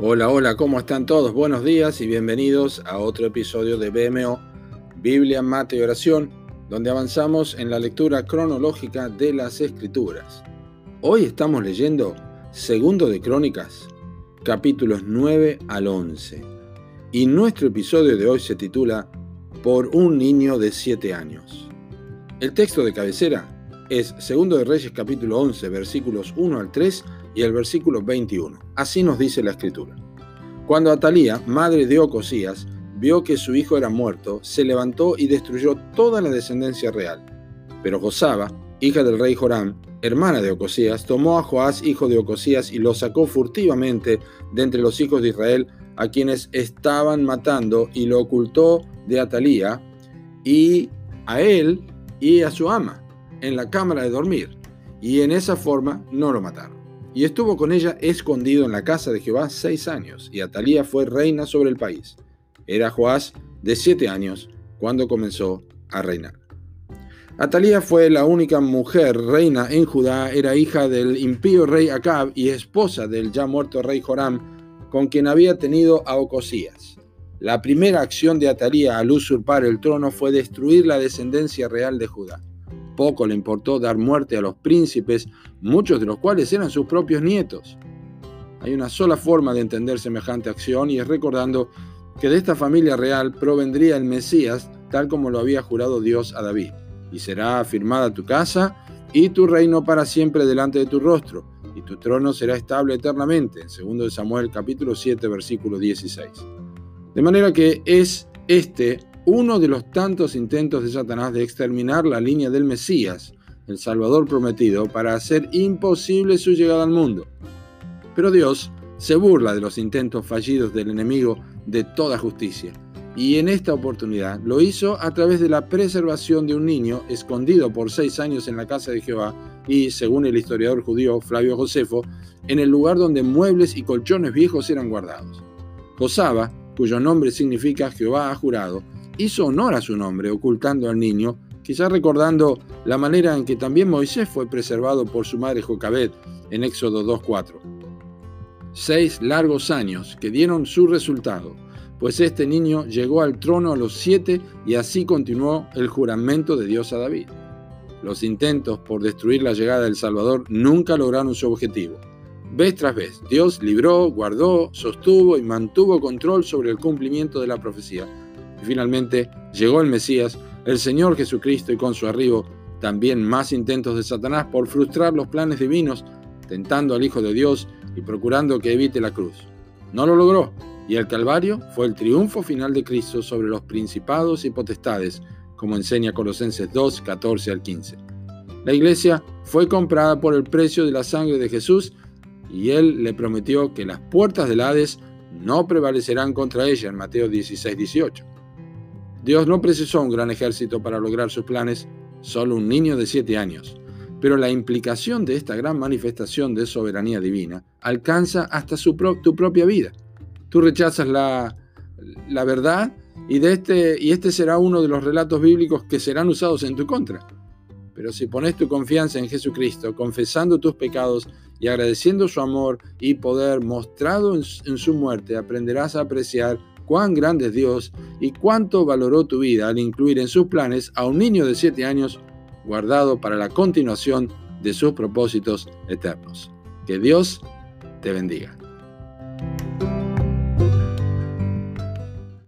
Hola, hola, ¿cómo están todos? Buenos días y bienvenidos a otro episodio de BMO, Biblia, Mate y Oración, donde avanzamos en la lectura cronológica de las Escrituras. Hoy estamos leyendo Segundo de Crónicas, capítulos 9 al 11, y nuestro episodio de hoy se titula Por un niño de 7 años. El texto de cabecera es Segundo de Reyes capítulo 11, versículos 1 al 3 y el versículo 21. Así nos dice la escritura. Cuando Atalía, madre de Ocosías, vio que su hijo era muerto, se levantó y destruyó toda la descendencia real. Pero Josaba, hija del rey Joram, hermana de Ocosías, tomó a Joás, hijo de Ocosías, y lo sacó furtivamente de entre los hijos de Israel, a quienes estaban matando, y lo ocultó de Atalía, y a él y a su ama, en la cámara de dormir, y en esa forma no lo mataron. Y estuvo con ella escondido en la casa de Jehová seis años, y Atalía fue reina sobre el país. Era Joás de siete años cuando comenzó a reinar. Atalía fue la única mujer reina en Judá, era hija del impío rey Acab y esposa del ya muerto rey Joram, con quien había tenido a Ocosías. La primera acción de Atalía al usurpar el trono fue destruir la descendencia real de Judá. Poco le importó dar muerte a los príncipes, muchos de los cuales eran sus propios nietos. Hay una sola forma de entender semejante acción y es recordando que de esta familia real provendría el Mesías, tal como lo había jurado Dios a David. Y será afirmada tu casa y tu reino para siempre delante de tu rostro, y tu trono será estable eternamente. En 2 Samuel capítulo 7 versículo 16. De manera que es este uno de los tantos intentos de Satanás de exterminar la línea del Mesías, el Salvador prometido, para hacer imposible su llegada al mundo. Pero Dios se burla de los intentos fallidos del enemigo de toda justicia, y en esta oportunidad lo hizo a través de la preservación de un niño escondido por seis años en la casa de Jehová y, según el historiador judío Flavio Josefo, en el lugar donde muebles y colchones viejos eran guardados. Josaba, cuyo nombre significa Jehová ha jurado, hizo honor a su nombre, ocultando al niño, quizás recordando la manera en que también Moisés fue preservado por su madre Jocabed en Éxodo 2.4. Seis largos años que dieron su resultado, pues este niño llegó al trono a los siete y así continuó el juramento de Dios a David. Los intentos por destruir la llegada del Salvador nunca lograron su objetivo. Vez tras vez, Dios libró, guardó, sostuvo y mantuvo control sobre el cumplimiento de la profecía y finalmente llegó el Mesías, el Señor Jesucristo, y con su arribo también más intentos de Satanás por frustrar los planes divinos, tentando al Hijo de Dios y procurando que evite la cruz. No lo logró, y el Calvario fue el triunfo final de Cristo sobre los principados y potestades, como enseña Colosenses 2, 14 al 15. La iglesia fue comprada por el precio de la sangre de Jesús y él le prometió que las puertas del Hades no prevalecerán contra ella en Mateo 16, 18. Dios no precisó un gran ejército para lograr sus planes, solo un niño de siete años. Pero la implicación de esta gran manifestación de soberanía divina alcanza hasta tu propia vida. Tú rechazas la, la verdad y, de este, y este será uno de los relatos bíblicos que serán usados en tu contra. Pero si pones tu confianza en Jesucristo, confesando tus pecados y agradeciendo su amor y poder mostrado en su muerte, aprenderás a apreciar cuán grande es Dios y cuánto valoró tu vida al incluir en sus planes a un niño de siete años guardado para la continuación de sus propósitos eternos. Que Dios te bendiga.